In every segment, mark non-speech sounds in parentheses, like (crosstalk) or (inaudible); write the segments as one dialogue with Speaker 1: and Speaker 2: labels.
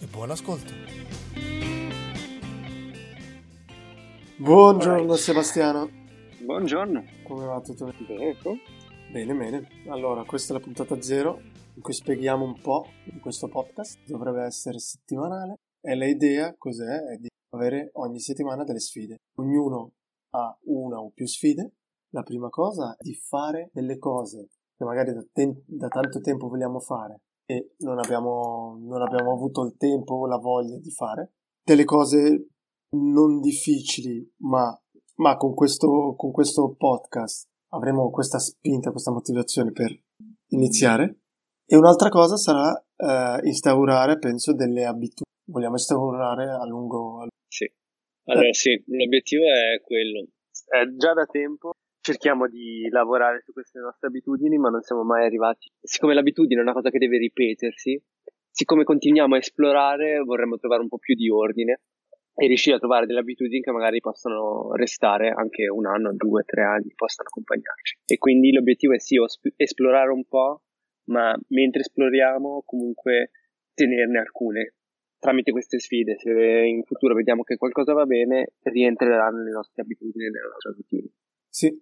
Speaker 1: e buon ascolto. Buongiorno Sebastiano.
Speaker 2: Buongiorno.
Speaker 1: Come va tutto
Speaker 2: bene?
Speaker 1: Bene, bene. Allora, questa è la puntata zero in cui spieghiamo un po' di questo podcast. Dovrebbe essere settimanale e l'idea cos'è? È di avere ogni settimana delle sfide. Ognuno ha una o più sfide. La prima cosa è di fare delle cose che magari da, te- da tanto tempo vogliamo fare e non abbiamo, non abbiamo avuto il tempo o la voglia di fare. Delle cose non difficili, ma, ma con, questo, con questo podcast avremo questa spinta, questa motivazione per iniziare. E un'altra cosa sarà eh, instaurare, penso, delle abitudini. Vogliamo instaurare a lungo.
Speaker 2: Sì. Allora, eh. sì, l'obiettivo è quello. È già da tempo cerchiamo di lavorare su queste nostre abitudini, ma non siamo mai arrivati. Siccome l'abitudine è una cosa che deve ripetersi, siccome continuiamo a esplorare, vorremmo trovare un po' più di ordine e riuscire a trovare delle abitudini che magari possono restare anche un anno, due, tre anni, possano accompagnarci. E quindi l'obiettivo è sì esplorare un po', ma mentre esploriamo comunque tenerne alcune. Tramite queste sfide, se in futuro vediamo che qualcosa va bene, rientreranno le nostre abitudini nella nostra routine.
Speaker 1: Sì,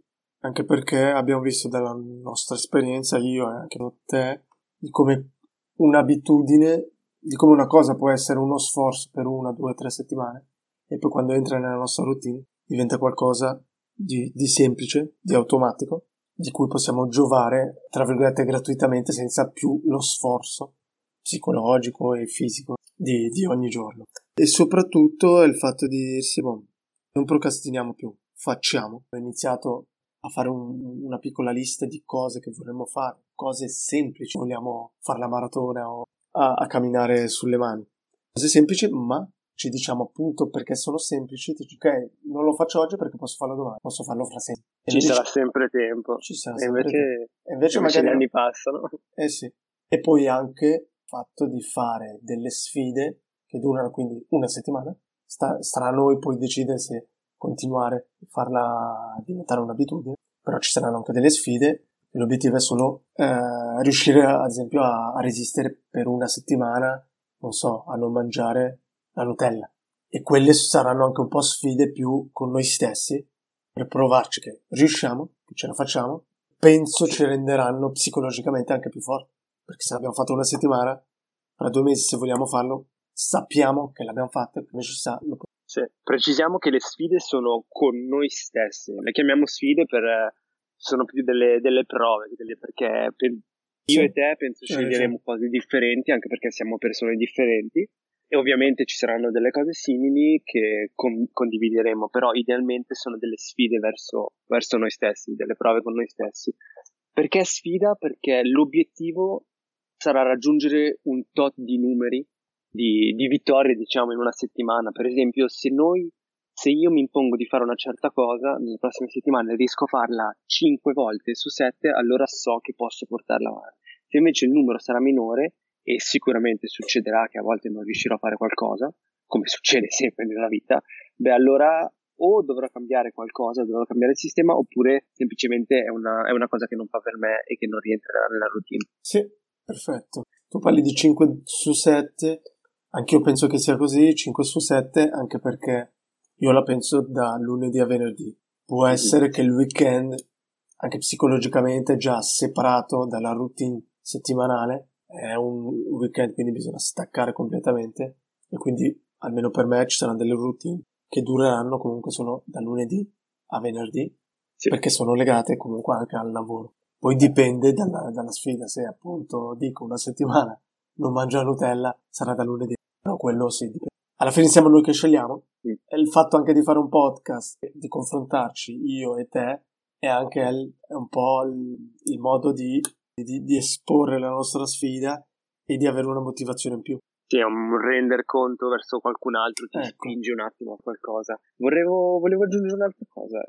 Speaker 1: anche perché abbiamo visto dalla nostra esperienza, io e anche te, di come un'abitudine, di come una cosa può essere uno sforzo per una, due, tre settimane e poi quando entra nella nostra routine diventa qualcosa di, di semplice, di automatico, di cui possiamo giovare, tra virgolette, gratuitamente senza più lo sforzo psicologico e fisico di, di ogni giorno. E soprattutto il fatto di dirsi, boh, non procrastiniamo più, facciamo. Ho iniziato a fare un, una piccola lista di cose che vorremmo fare, cose semplici, vogliamo fare la maratona o a, a camminare sulle mani. Cose semplici, ma ci diciamo appunto perché sono semplici, dici ok, non lo faccio oggi perché posso farlo domani, posso farlo fra sempre.
Speaker 2: Ci sarà sempre tempo.
Speaker 1: Ci sarà
Speaker 2: sempre invece,
Speaker 1: tempo. E invece,
Speaker 2: invece
Speaker 1: magari...
Speaker 2: gli anni passano.
Speaker 1: Eh sì. E poi anche il fatto di fare delle sfide che durano quindi una settimana, sta, starà a noi poi decidere se continuare a farla diventare un'abitudine, però ci saranno anche delle sfide l'obiettivo è solo eh, riuscire ad esempio a, a, resistere per una settimana, non so, a non mangiare la Nutella. E quelle saranno anche un po' sfide più con noi stessi per provarci che riusciamo, che ce la facciamo, penso ci renderanno psicologicamente anche più forti. Perché se l'abbiamo fatto una settimana, tra due mesi se vogliamo farlo, sappiamo che l'abbiamo fatto e che ci sa, lo
Speaker 2: sì. Precisiamo che le sfide sono con noi stessi, le chiamiamo sfide per sono più delle, delle prove, delle, perché per, io sì. e te penso sceglieremo sì. cose differenti anche perché siamo persone differenti e ovviamente ci saranno delle cose simili che con, condivideremo, però idealmente sono delle sfide verso, verso noi stessi, delle prove con noi stessi. Perché sfida? Perché l'obiettivo sarà raggiungere un tot di numeri di, di vittorie, diciamo, in una settimana. Per esempio, se noi, se io mi impongo di fare una certa cosa, nelle prossime settimane riesco a farla 5 volte su 7, allora so che posso portarla avanti. Se invece il numero sarà minore, e sicuramente succederà che a volte non riuscirò a fare qualcosa, come succede (laughs) sempre nella vita, beh allora o dovrò cambiare qualcosa, dovrò cambiare il sistema, oppure semplicemente è una, è una cosa che non fa per me e che non rientrerà nella routine.
Speaker 1: Sì, perfetto. Tu parli di 5 su 7, Anch'io penso che sia così, 5 su 7, anche perché io la penso da lunedì a venerdì. Può essere che il weekend, anche psicologicamente, già separato dalla routine settimanale, è un weekend, quindi bisogna staccare completamente. E quindi, almeno per me, ci saranno delle routine che dureranno comunque solo da lunedì a venerdì, sì. perché sono legate comunque anche al lavoro. Poi dipende dalla, dalla sfida, se appunto dico una settimana non mangio la Nutella, sarà da lunedì però quello sì, dipende. Alla fine siamo noi che scegliamo. E il fatto anche di fare un podcast, di confrontarci io e te, è anche il, è un po' il, il modo di, di, di, esporre la nostra sfida e di avere una motivazione in più.
Speaker 2: sì, un render conto verso qualcun altro ti ecco. spinge un attimo a qualcosa. Volevo, volevo aggiungere un'altra cosa,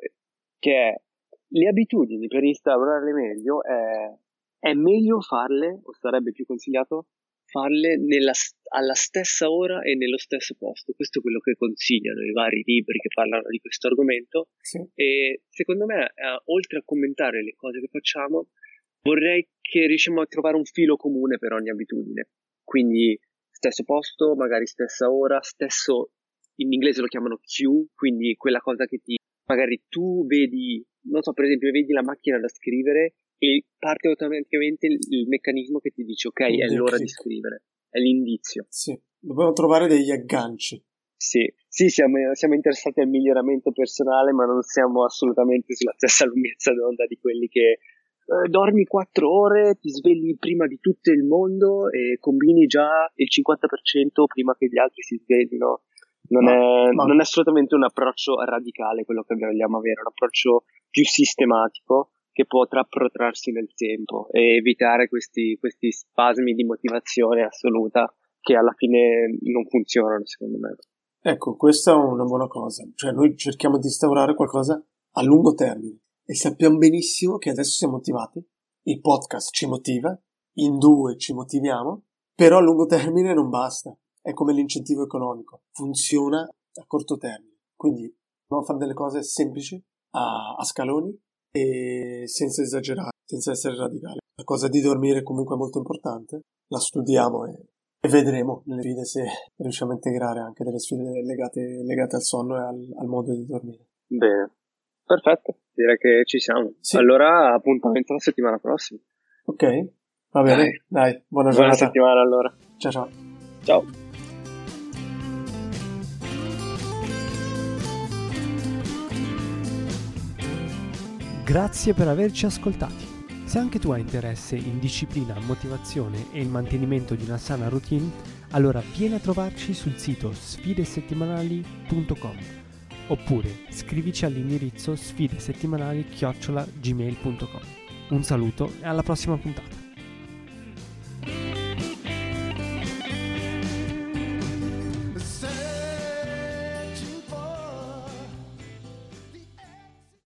Speaker 2: che è le abitudini per instaurarle meglio è, è meglio farle, o sarebbe più consigliato, farle nella, alla stessa ora e nello stesso posto. Questo è quello che consigliano i vari libri che parlano di questo argomento. Sì. E secondo me, eh, oltre a commentare le cose che facciamo, vorrei che riusciamo a trovare un filo comune per ogni abitudine. Quindi stesso posto, magari stessa ora, stesso, in inglese lo chiamano queue, quindi quella cosa che ti, magari tu vedi, non so, per esempio, vedi la macchina da scrivere e parte automaticamente il, il meccanismo che ti dice, ok, è l'ora di scrivere, è l'indizio.
Speaker 1: Sì, dobbiamo trovare degli agganci.
Speaker 2: Sì, sì siamo, siamo, interessati al miglioramento personale, ma non siamo assolutamente sulla stessa lunghezza d'onda di quelli che eh, dormi 4 ore, ti svegli prima di tutto il mondo e combini già il 50% prima che gli altri si sveglino. Non, ma, è, ma... non è assolutamente un approccio radicale quello che vogliamo avere, un approccio più sistematico che potrà protrarsi nel tempo e evitare questi, questi spasmi di motivazione assoluta che alla fine non funzionano secondo me.
Speaker 1: Ecco, questa è una buona cosa, cioè noi cerchiamo di instaurare qualcosa a lungo termine e sappiamo benissimo che adesso siamo motivati, il podcast ci motiva, in due ci motiviamo, però a lungo termine non basta, è come l'incentivo economico, funziona a corto termine, quindi dobbiamo fare delle cose semplici, a, a scaloni e senza esagerare, senza essere radicali. La cosa di dormire è comunque molto importante, la studiamo e, e vedremo nelle sfide se riusciamo a integrare anche delle sfide legate, legate al sonno e al, al modo di dormire.
Speaker 2: Bene, Perfetto, direi che ci siamo. Sì. Allora, appuntamento la settimana prossima.
Speaker 1: Ok, va bene. Dai, Dai buona,
Speaker 2: buona settimana allora.
Speaker 1: Ciao ciao.
Speaker 2: Ciao.
Speaker 3: Grazie per averci ascoltati. Se anche tu hai interesse in disciplina, motivazione e il mantenimento di una sana routine, allora vieni a trovarci sul sito sfidesettimanali.com oppure scrivici all'indirizzo sfide settimanali chiocciola gmail.com. Un saluto e alla prossima puntata.